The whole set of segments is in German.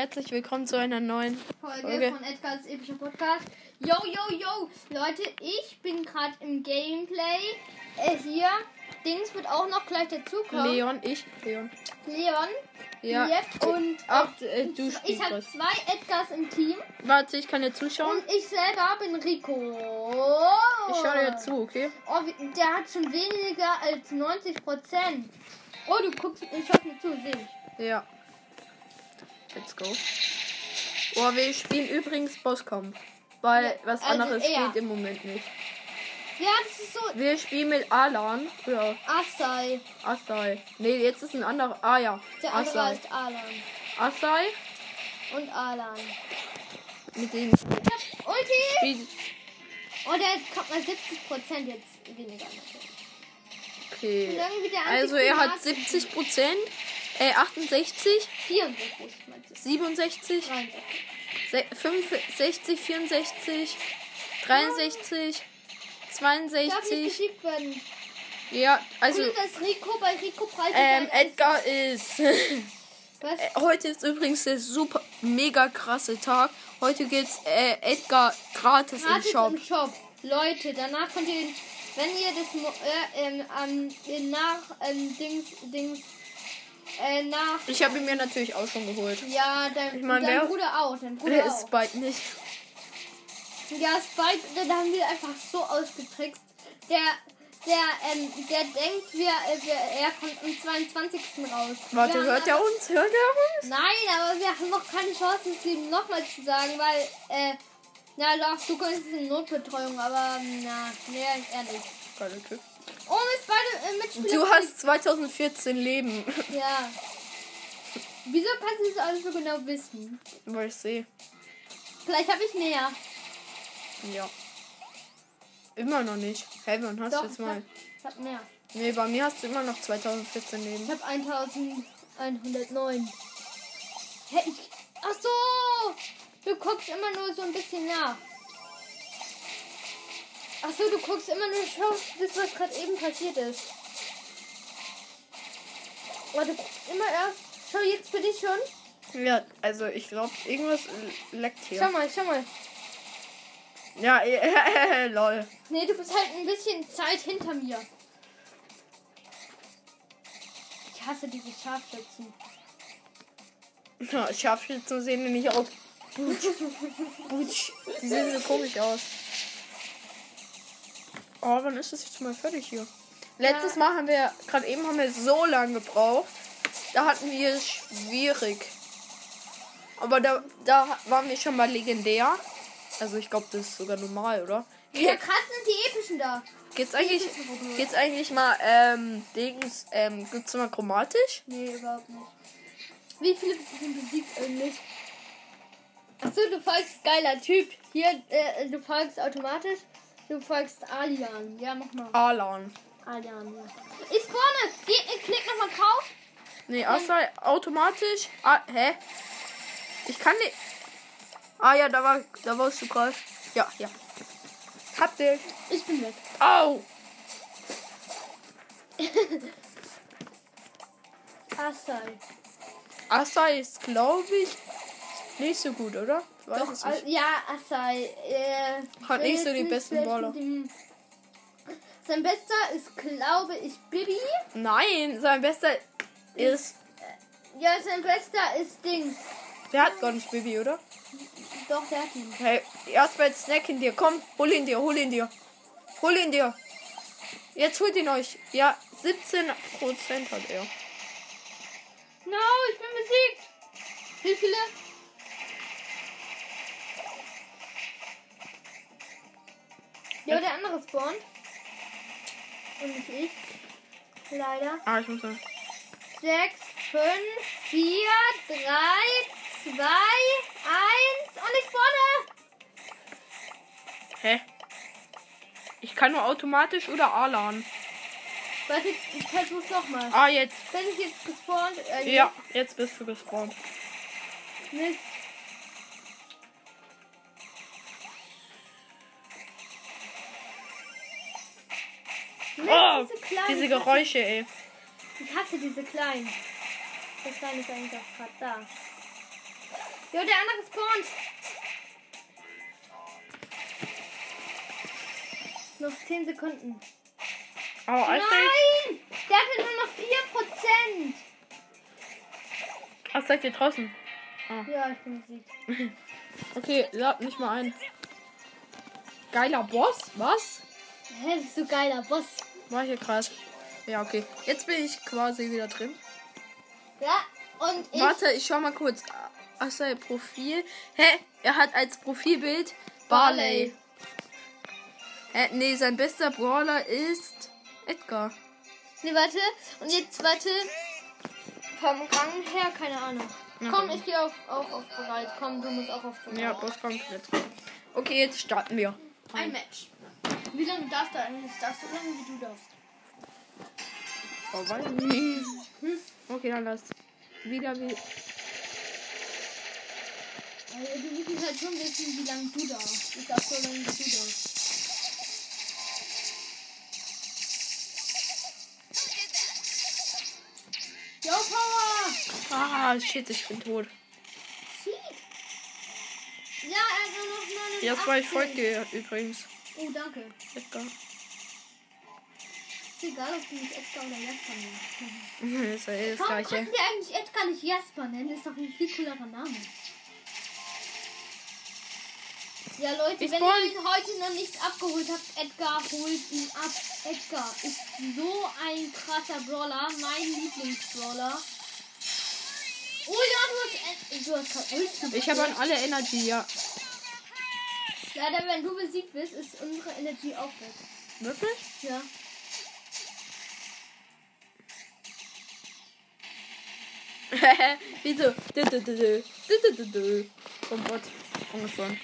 herzlich willkommen zu einer neuen Folge Folge. von Edgars epischer Podcast. Yo, yo, yo! Leute, ich bin gerade im Gameplay. Äh, hier. Dings wird auch noch gleich dazukommen. Leon, ich, Leon. Leon. Ja. Jetzt und. Ach, äh, du ich habe zwei Edgars im Team. Warte, ich kann dir zuschauen. Und ich selber bin Rico. Ich schaue dir zu, okay? Oh, der hat schon weniger als 90 Prozent. Oh, du guckst, ich schaue mir zu, sehe ich. Ja. Let's go. Oh, wir spielen übrigens Bosskampf. Weil Ja, was also anderes er. geht im Moment nicht. Ja, das ist so. Wir spielen mit Alan. Ja, Asai. Asai. Nee, jetzt ist ein anderer. Ah ja. Der andere Asai. ist Alan. Asai. Und Alan. Mit dem Ich hab Ulti! spielt. Oh, der kommt mal 70 Prozent jetzt weniger. Okay. Also er hat Antiquariat- 70 Prozent. Äh, 68, 64, meinst du? 67, 63. Se- 65, 64, 63, Darf nicht 62. besiegt werden. Ja, also Also, das Rico bei Rico Preis ähm, Edgar ist. Was? Heute ist übrigens der super mega krasse Tag. Heute gibt's äh, Edgar gratis, Gratis im Shop. im Shop. Leute, danach könnt ihr, wenn ihr das äh, ähm, ähm, nach ähm, Dings, Dings, äh, nach, Ich habe ihn mir natürlich auch schon geholt. ja, dein, Ich mein, dein Bruder auch, dein Bruder Der auch. ist bald nicht. Ja, Spike, da haben wir einfach so ausgetrickst. Der, der, ähm, der denkt, wir, äh, wir, er kommt am 22. raus. Warte, wir hört er uns? Hört er uns? Nein, aber wir haben noch keine Chance, es ihm nochmal zu sagen, weil, äh, na doch, du kannst es in Notbetreuung, aber, na, nee, ehrlich. Typ. Oh, mit beide äh, Mitspieler. Du hast 2014 Leben. Ja. Wieso kannst du das alles so genau wissen? Weil ich sehe. Vielleicht habe ich mehr. Ja. Immer noch nicht. Hey, wann hast Doch, du jetzt ich mal? hab, ich hab mehr. Nee, bei mir hast du immer noch 2014 Ich Leben. habe 1109. Hä, ich. Ach so! Du guckst immer nur so ein bisschen nach. Ach so, du guckst immer nur schau, das, was gerade eben passiert ist. Oh, du guckst immer erst. Schau, jetzt bin ich schon. Ja, also ich glaube, irgendwas leckt Schau hier. mal, schau mal. Ja, äh, lol. Nee, du bist halt ein bisschen Zeit hinter mir. Ich hasse diese Scharfschützen. Ja, Scharfschützen sehen nämlich aus. Butsch. Butsch. Die sehen so komisch aus. Oh, wann ist das jetzt mal fertig hier? Letztes Mal haben wir, gerade eben haben wir so lange gebraucht. Da hatten wir es schwierig. Aber da, da waren wir schon mal legendär. Also ich glaube, das ist sogar normal, oder? Ja, gerade sind die epischen da. Geht's eigentlich, geht's eigentlich mal, ähm, Dings, ähm, gibt's mal chromatisch? Nee, überhaupt nicht. Wie viele sind besiegt eigentlich? Achso, du folgst geiler Typ. Hier, äh, du folgst automatisch. Du folgst Alian. Ja, mach mal. Alan. Alian, ja. Ich spawne. Geh, äh, klick nochmal drauf. Nee, außer automatisch. Ah, hä? Ich kann nicht. Ah ja, da war, da warst du gerade. Ja, ja. Hab dich. Ich bin weg. Au! Asai. Asai ist, glaube ich, nicht so gut, oder? Ich weiß Doch, es Al- nicht. ja, Asai. Äh, Hat nicht so die besten Baller. Sein bester ist, glaube ich, Bibi. Nein, sein bester ist. Ja, sein bester ist Dings. Der hat gar nicht Baby, oder? Doch, der hat ihn. Hey, erst bei Snack in dir. Komm, hol ihn dir, hol ihn dir. Hol ihn dir. Jetzt holt ihn euch. Ja, 17% hat er. No, ich bin besiegt. Wie viele? Ja, der andere spawnt. Und nicht ich. Leider. Ah, ich muss mal. 6, 5, 4, 3, 2, 1 und ich spawne. Hä? Ich kann nur automatisch oder Alan. Warte, ich versuch's nochmal. Ah, jetzt. Bin ich jetzt gespawnt? Äh, Ja, jetzt bist du gespawnt. Mist. Oh, diese kleinen. diese Geräusche, ey. Ich hasse diese kleinen. Der Kleine ist eigentlich auch gerade da. Jo, der andere spawnt. Noch 10 Sekunden. Eisfeld. Nein! Der hatte nur noch 4%. Ach, seid ihr draußen? Ja, ich bin besiegt. Okay, lad nicht mal ein. Geiler Boss? Was? Hä, bist du geiler Boss. War hier gerade. Ja, okay. Jetzt bin ich quasi wieder drin. Ja, und ich. Warte, ich schau mal kurz. Ach, sein Profil. Hä? Er hat als Profilbild Barley. Hä? Nee, sein bester Brawler ist Edgar. Nee, warte. Und jetzt, warte. Vom Rang her, keine Ahnung. Na, Komm, ich gehe auf, auch auf bereit. Komm, du musst auch auf bereit. Ja, Boss kommt jetzt. Okay, jetzt starten wir. Ein Match. Wie lange darfst du eigentlich? Darfst du so lange, wie du darfst? Oh, weiß ich nicht. Hm? Okay, dann lass. Wieder wie. Also, du musst halt schon wissen, wie lange du darfst. Ich darf so lange, wie du darfst. Yo, Power! Ah, shit, ich bin tot. Shit! Ja, nur noch 89. Jetzt war ich folgt dir übrigens. Oh, danke. Edgar. Ist egal, ob du mich Edgar oder Jasper nennst. ist ja eh das Warum gleiche. wir eigentlich Edgar nicht Jasper nennen? Ist doch ein viel coolerer Name. Ja, Leute, Ich wenn ihr ihn heute noch nicht abgeholt habt, Edgar holt ihn ab. Edgar ist so ein krasser Brawler, mein Lieblingsbrawler. Oh ja, du hast, du hast Ult Ich habe an alle Energy, ja. Leider, wenn du besiegt bist, ist unsere Energie auch weg. Wirklich? Ja. Wieso? Du, du, du, du. Du, du, du, du. Oh Gott. Ungefähr.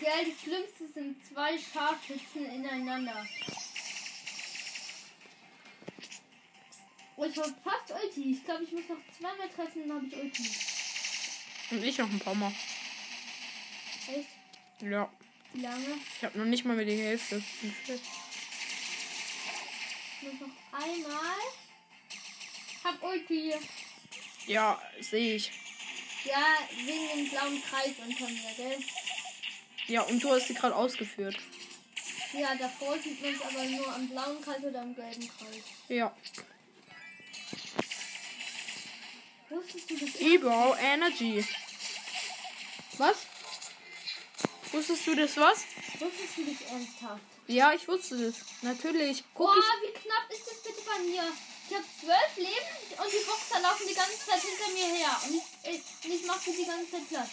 Gell, das Schlimmste sind zwei Scharfschützen ineinander. Oh, ich hab fast Ulti. Ich glaube, ich muss noch zweimal treffen, dann habe ich Ulti. Und ich noch ein paar Mal. Echt? Ja. Wie lange? Ich habe noch nicht mal mehr die Hälfte. Ich muss noch einmal. Hab Ulti. Ja, sehe ich. Ja, wegen dem blauen Kreis unter mir, gell? Ja, und du hast sie gerade ausgeführt. Ja, davor sieht man es aber nur am blauen Kreis oder am gelben Kreis. Ja. Wusstest du das? Ebro Energy. Was? Wusstest du das was? Wusstest du das ernsthaft? Ja, ich wusste das. Natürlich. Guck Boah, ich. wie knapp ist das bitte bei mir? Ich habe zwölf Leben und die Boxer laufen die ganze Zeit hinter mir her. Und ich, ich, ich mache sie die ganze Zeit platt.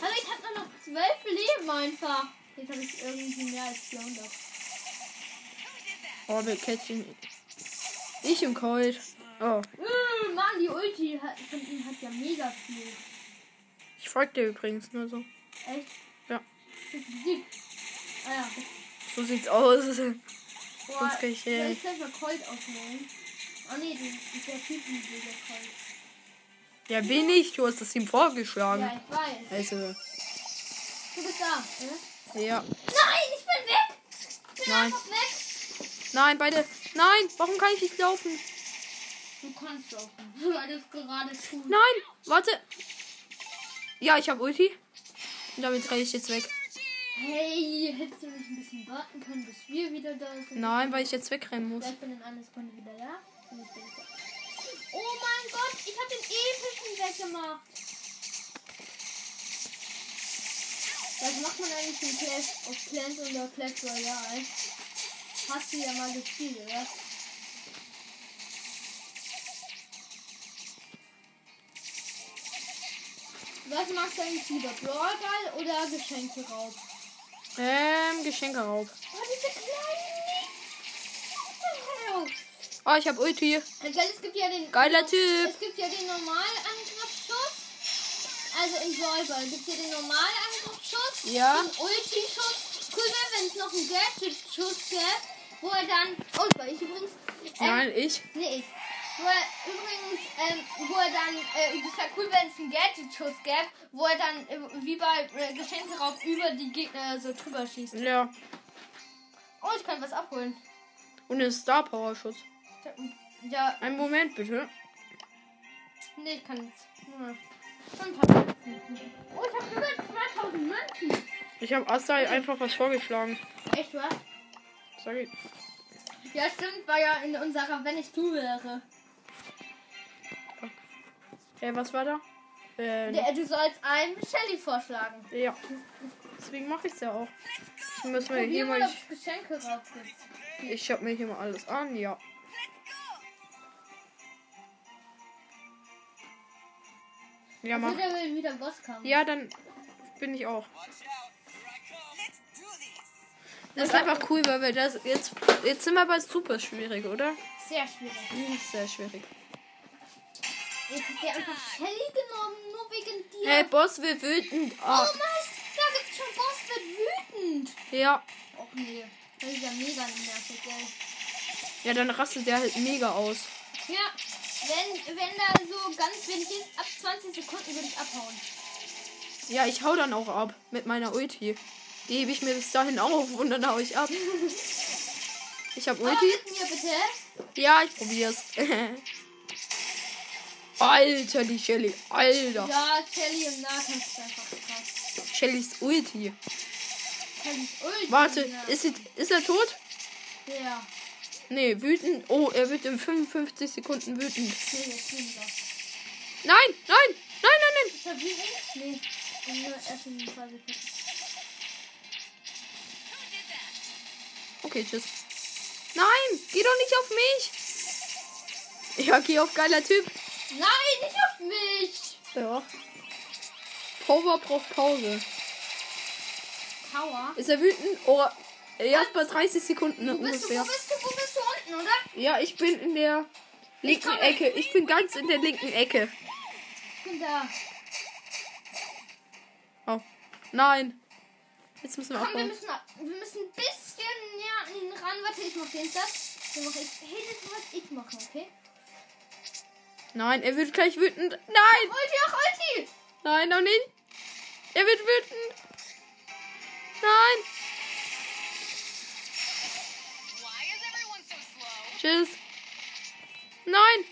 Hallo, ich habe nur noch zwölf Leben einfach. Jetzt habe ich irgendwie mehr als 400. Oh, wir catchen. Ich und Colt. Oh, Äh, Mann, die Ulti hat, von ihm hat ja mega viel. ich folge dir übrigens nur so. Echt? Ja. Ah ja. So sieht's aus. boah, Sonst kann ich, äh, ich gleich mal Colt auswählen? Ah nee, das ist der Typ, will der Colt. Ja, wenig. Du hast das ihm vorgeschlagen. Ja, ich weiß. Also, Du bist da, ne? ja. Nein, ich bin weg! Ich bin Nein. einfach weg! Nein, beide. Nein, warum kann ich nicht laufen? Du kannst laufen, weil du es gerade tust. Nein, warte. Ja, ich habe Ulti. Und damit renne ich jetzt weg. Hey, hättest du nicht ein bisschen warten können, bis wir wieder da sind? Nein, weil ich jetzt wegrennen muss. Ich bin in einer Sekunde wieder da. Und bin da. Oh mein Gott, ich habe den epischen weggemacht. Was macht man eigentlich in Clash of Clans oder Clash Royale? Hast du ja mal gespielt, oder? Was magst du eigentlich lieber? Brawl Ball oder Geschenke raus? Ähm, Geschenkeraub. Oh, diese kleinen. Oh, ich habe Ulti. Gell, Es gibt ja den. Geiler Typ. Es gibt ja den normalen Angriffsschuss. Also in Brawlball gibt es ja den normalen Angriffsschuss. Ja. Den Ulti-Schuss. Cool wäre, wenn es noch einen Gadget-Schuss gäbe, wo er dann. Oh, war ich übrigens. Ähm, Nein, ich. Nee, ich. Wo er übrigens, ähm, wo er dann, äh, das wäre cool, wenn es einen Gadget-Schuss gäbe, wo er dann, äh, wie bei äh, Geschenkeraub, über die Gegner so drüber schießt. Ja. Oh, ich kann was abholen. Und ein Star Power Schutz. Ja, Einen Moment bitte. Nee, ich kann nichts. Ein. Oh, ich habe über 2000 Münzen. Ich habe Asai einfach was vorgeschlagen. Echt was? Sorry. Ja, stimmt, war ja in unserer Wenn ich du wäre. Äh, was war da? Äh, Der, du sollst einen Shelly vorschlagen. ja. Deswegen mache ich es ja auch. Ich muss mir hier mal, es Geschenke. Ich schau mir hier mal alles an, ja. Ja, mach. Will wieder Bosskampf. Ja, dann bin ich auch. Das ist einfach cool, weil wir das jetzt jetzt sind wir aber super schwierig, oder? Sehr schwierig. Sehr schwierig. Jetzt hat der einfach Shelly genommen, nur wegen dir. Hey, Boss will wütend. Oh Ah, Mist, da gibt's schon Boss wird wütend. ja. Och nee, das ist ja mega nervig, ey. Ja, dann rastet der halt mega aus. Ja, wenn, wenn da so ganz wenig ist, ab 20 Sekunden würde ich abhauen. Ja, ich hau dann auch ab mit meiner Ulti. Die hebe ich mir bis dahin auf und dann hau ich ab. Ich hab Oh, Ulti. mit mir bitte. Ja, ich probier's. Alter, die Shelly. Alter. Ja, Shelly im Nahkampf ist einfach krass. Shellys Ulti. Shellys Ulti. Warte, ist, sie, ist er tot? Ja. Nee, wütend. Oh, er wird in 55 Sekunden wütend. Nee, jetzt weniger. Nein, nein, nein, nein, nein. Ist er wütend? Nee. Nur erst in zwei Sekunden. Okay, tschüss. Nein, geh doch nicht auf mich. Ja, geh auf geiler Typ. Nein, nicht auf mich! Ja. Power braucht Pause. Tower. Ist er wütend? Oh, erst bei 30 Sekunden Wo bist, du, wo ungefähr. bist du? Wo bist du unten, oder? Ja, ich bin in der linken komme. Ecke. Ich bin ganz in der linken Ecke. Ich bin da. Oh. Nein. Jetzt müssen wir Komm, wir abbauen. müssen, wir müssen ein bisschen näher an ihn ran. Warte, ich mach den Satz. Dann mach ich. Hey, das muss ich machen, okay? Nein, er wird gleich wütend. Nein, Ulti, ach, Ulti! nein, noch nicht. Er wird wütend. Nein. So? Tschüss. Nein.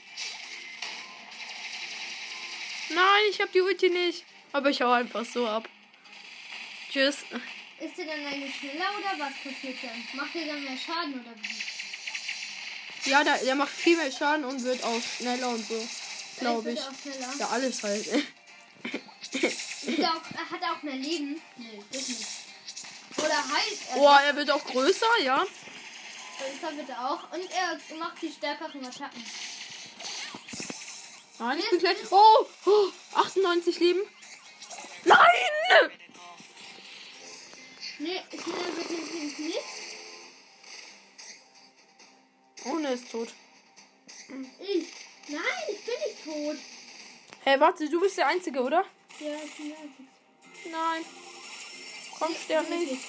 Nein, ich hab die Ulti nicht. Aber ich hau einfach so ab. Tschüss. Ist der dann eigentlich schneller oder was passiert dann? Macht er dann mehr Schaden oder wie? Ja, der, der macht viel mehr Schaden und wird auch schneller und so. Glaube ich. Er? Ja, alles halt. Er er hat er auch mehr Leben? Nee, das nicht. Oder heilt er? Oh, er wird auch größer, ja. Ist er bitte auch. Und er macht die stärkeren Attacken. Nein, ich bin gleich. Oh, oh 98 Leben. Nein! Nee, schneller wird es nicht. Er ist tot. Ich. Nein, ich bin nicht tot. Hey, warte, du bist der Einzige, oder? Ja, ich bin einzig. Nein. Komm, sterb bin nicht.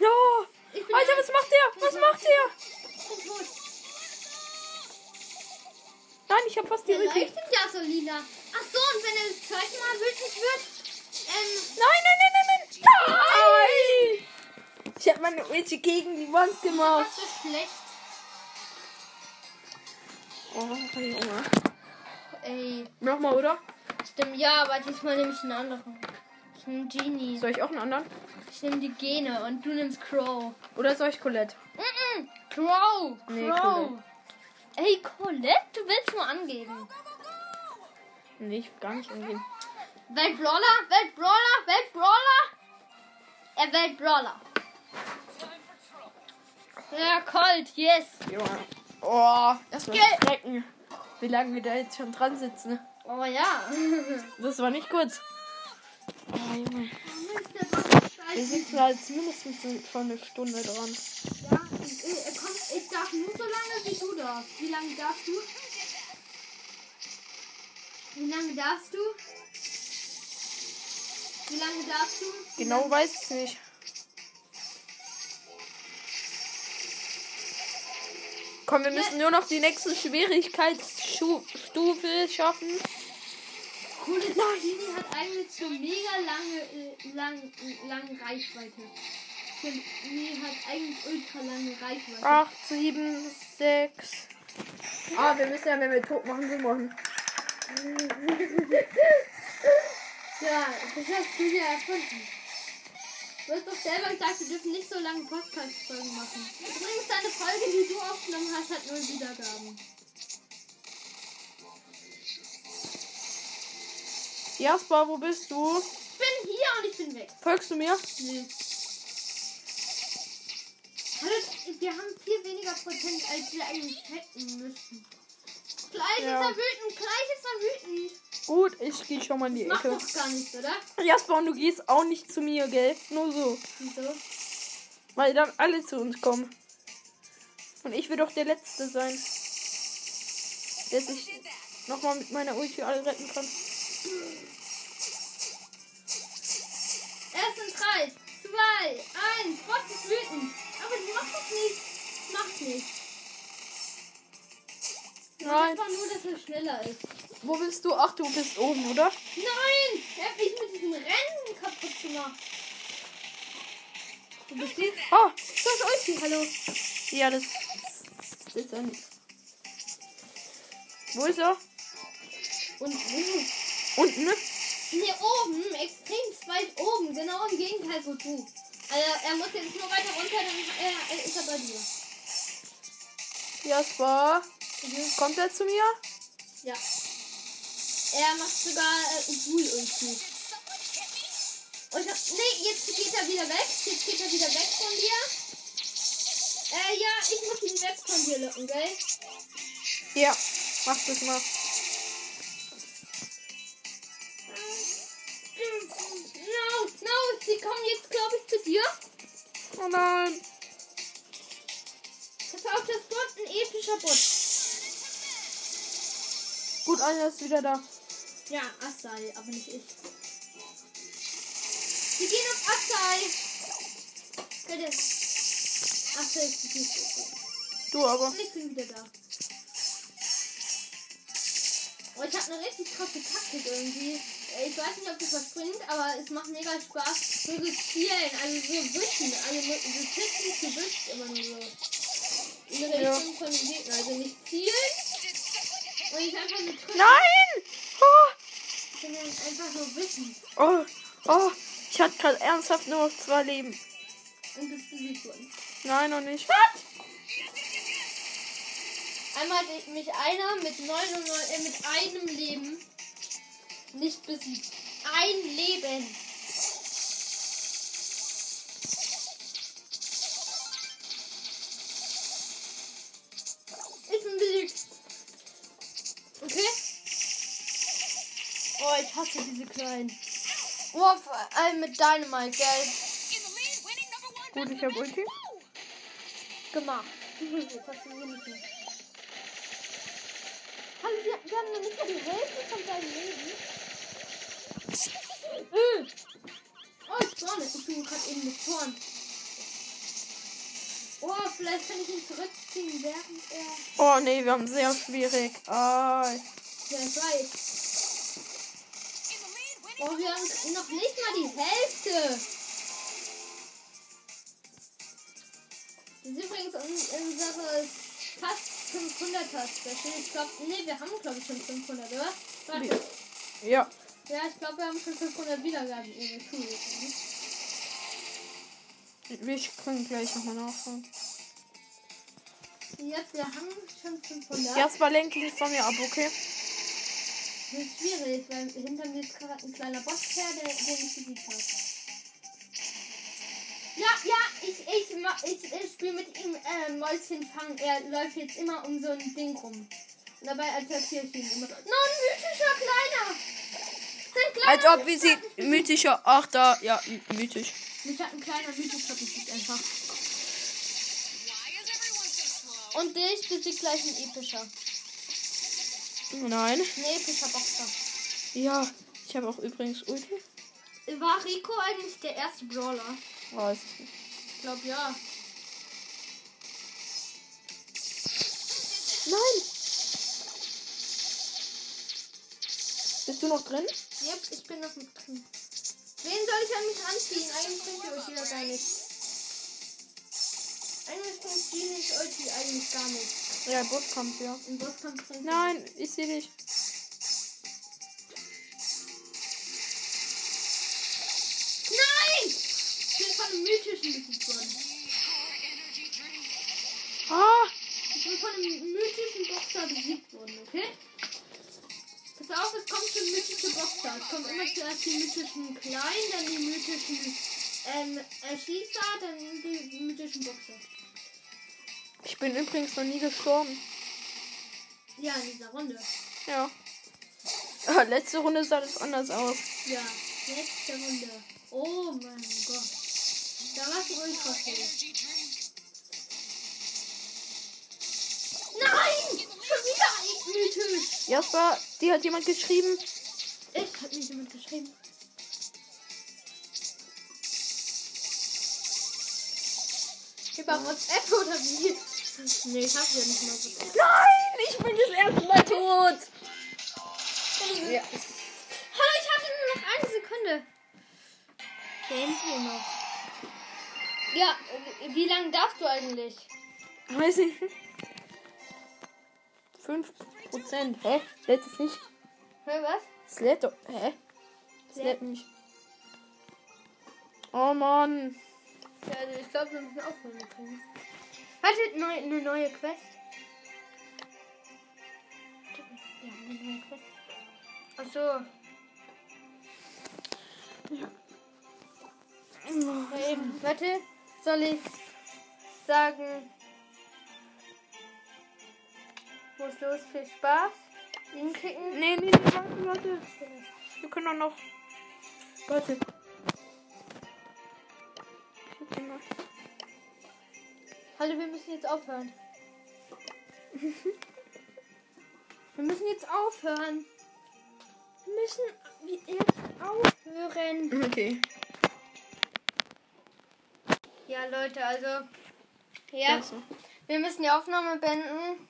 No! Ich bin Alter, was macht der? Was macht der? Ich bin tot. Nein, ich hab fast die Der Ulti. leuchtet ja so lila. Ach so, und wenn er das zweite Mal wütend wird, ähm, Nein, nein, nein, nein, nein. Nein! Ich hab meine Ulti gegen die Wand gemacht. was ist schlecht. Oh, Junge. Ey, Nochmal, oder? stimmt, ja, aber diesmal nehme ich einen anderen. Ich nehme Genie. Soll ich auch einen anderen? Ich nehme die Gene und du nimmst Crow. Oder soll ich Colette? Mm-mm, Crow. Nee, Crow. Colette. Ey, Colette, du willst nur angeben. Nee, ich will gar nicht angehen. Weltbrawler, Weltbrawler, Weltbrawler. Er Weltbrawler. Ja, Colt, yes. Junge. Oh, erstmal Gell. strecken. Wie lange wir da jetzt schon dran sitzen. Oh ja. Das war nicht kurz. Oh, Junge. Wir sitzen halt mindestens schon eine Stunde dran. Ja, ich, ich, komm, ich darf nur so lange, wie du darfst. Wie lange darfst du? Wie lange darfst du? Wie lange darfst du? Genau weiß ich nicht. Komm, wir müssen nur noch die nächste Schwierigkeitsstufe schaffen. Coole Genie hat eigentlich so mega lange, äh, lang, lange Reichweite. Genie hat eigentlich ultra lange Reichweite. 8, 7, 6. Ah, wir müssen ja, wenn wir tot machen, so machen. Ja, das hast du dir erfunden. Du hast doch selber gesagt, wir dürfen nicht so lange Podcast-Folgen machen. Übrigens, deine Folge, die du aufgenommen hast, hat null Wiedergaben. Jasper, wo bist du? Ich bin hier und ich bin weg. Folgst du mir? Nee. Hallo, wir haben viel weniger Prozent, als wir eigentlich hätten müssen. Gleich Ja. ist er wütend, gleich ist er wütend. Gut, ich gehe schon mal in die Macht Ecke. doch gar nichts, oder? Jasper, und du gehst auch nicht zu mir, gell? Nur so. Wieso? Weil dann alle zu uns kommen. Und ich will doch der Letzte sein. Der sich nochmal mit meiner Ulti alle retten kann. Erst in 3, 2, 1. Boss ist wütend. Aber die macht doch nichts. Das macht nichts. Nein. Einfach nur, dass er schneller ist. Wo bist du? Ach, du bist oben, oder? Nein! Er hat mich mit diesem Rennen kaputt gemacht. Du bist die? Oh, Das ist Ulti, hallo. ja, das, das ist nicht. Wo ist er? Und wo? Unten, ne? Nee, oben, extrem weit oben, genau im Gegenteil so du. Also er muss jetzt nur weiter runter, dann äh, ist er bei dir. Jasper, kommt er zu mir? Ja. Er macht sogar äh, hit me? Und ich, nee, jetzt geht er wieder weg. Jetzt geht er wieder weg von dir. Äh, ja, ich muss ihn weg von dir locken, gell? Ja, mach das mal. No, no, sie kommen jetzt, glaube ich, zu dir. Oh nein. Pass auf, das kommt ein epischer Bot. Gut, einer ist wieder da. Ja, Assai, aber nicht ich. Wir gehen auf Assai. Bitte. Assai ist die Süße. Du aber. Und ich bin wieder da. Oh, ich habe eine richtig krasse Taktik irgendwie. Ich weiß nicht, ob das was bringt, aber es macht mega Spaß. So zu zielen, also so wischen. Also so tippen zu wischen immer nur so. In der Ja. Richtung von den Gegnern. Also nicht zielen und ich einfach so Nein! Oh, sondern einfach so wischen. oh, oh. Ich hatte gerade ernsthaft nur noch zwei Leben. Und bist besiegt worden. Nein, noch nicht. Einmal hat mich einer mit, 99, äh, mit einem Leben nicht besiegt. Ein Leben. Kleinen. Oh, allem mit Dynamite, gell? Gut, ich habe Ulti. Gemacht. Hallo, wir, wir haben noch nicht mal die Hälfte von seinem Leben. Äh. Oh, ich vorne. Ich bin gerade eben mit vorn. Oh, vielleicht kann ich ihn zurückziehen, während er. Oh nee, wir haben sehr schwierig. Ah, Ja, ich weiß. Oh, wir haben noch nicht mal die Hälfte. Das ist übrigens un- unsere fast 500er Special. Ich glaube, nee, wir haben glaube ich schon 500, oder? Warte. ja. Ja, ich glaube, wir haben schon 500 Wiedergaben. Wir können gleich nochmal nachschauen. Jetzt, wir haben schon 500. Jasper, lenk dich von mir ab, okay? Das ist schwierig, weil hinter mir ist gerade ein kleiner Boss her, der, der mich besiegt hat. Ja, ja, ich, ich, ich, ich spiele mit ihm äh, Mäuschen fangen. Er läuft jetzt immer um so ein Ding rum. Und dabei attackiere ich ihn immer. No, ein mythischer Kleiner! Ein kleiner Als ob wir sie mythischer. Ach, da. Ja, mythisch. Mich hat ein kleiner mythischer besiegt einfach. Und dich besiegt gleich ein epischer. Nein. Ein epischer Boxer. Ja. Ich habe auch übrigens Ulti. War Rico eigentlich der erste Brawler? Weiß ich nicht. Ich glaube ja. Nein! Bist du noch drin? Yep, ich bin noch mit drin. Wen soll ich an mich ranziehen? Eigentlich bringt ihr euch wieder gar nicht. Eigentlich bringt die nicht euch eigentlich gar nicht. Ja, Bus kommt, ja. Ein Bus kommt. Nein, ich sehe dich. Nein! Ich bin von einem mythischen besiegt worden. Ah! Ich bin von einem mythischen Boxer besiegt worden, okay? Pass auf, es kommt schon mythische Boxer. Es kommt immer zuerst die mythischen Kleinen, dann die mythischen ähm, Schießer, dann die mythischen Boxer ich bin übrigens noch nie gestorben. Ja, in dieser Runde. Ja. Ah, letzte Runde sah das anders aus. Ja, letzte Runde. Oh mein Gott. Da war es ultra viel. Nein! Schon wieder ein mythisch! Jasper, die hat jemand geschrieben. Ich hab nicht jemand geschrieben. Über WhatsApp oder wie? Nee, ich hab ja nicht mal WhatsApp. Nein, ich bin das erste Mal tot. Ja. Hallo, ich hatte nur noch eine Sekunde. Kennt ihr noch? Ja, wie lange darfst du eigentlich? Weiß ich nicht. 5 Prozent. Hä? Lädt es nicht? Hör was? Es lädt doch. Hä? Es lädt nicht. Oh Mann. Ja, also ich glaube, wir müssen aufhören können. Hattet neu, eine neue Quest? Ja, eine neue Quest. Ach so. Ja, eben. Warte, soll ich sagen, muss los, viel Spaß. Ihn klicken. Nee, nee, nee, warte, warte. Wir können doch noch. Warte Hallo, wir müssen jetzt aufhören. wir müssen jetzt aufhören. Wir müssen jetzt aufhören. Okay. Ja, Leute, also. Ja, Also, wir müssen die Aufnahme beenden.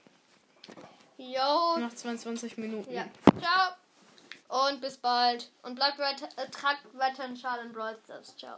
Jo. nach 22 Minuten. Ja. Ciao. Und bis bald. Und bleibt weiter, äh, tragt weiter in Schal und Brawl. Ciao.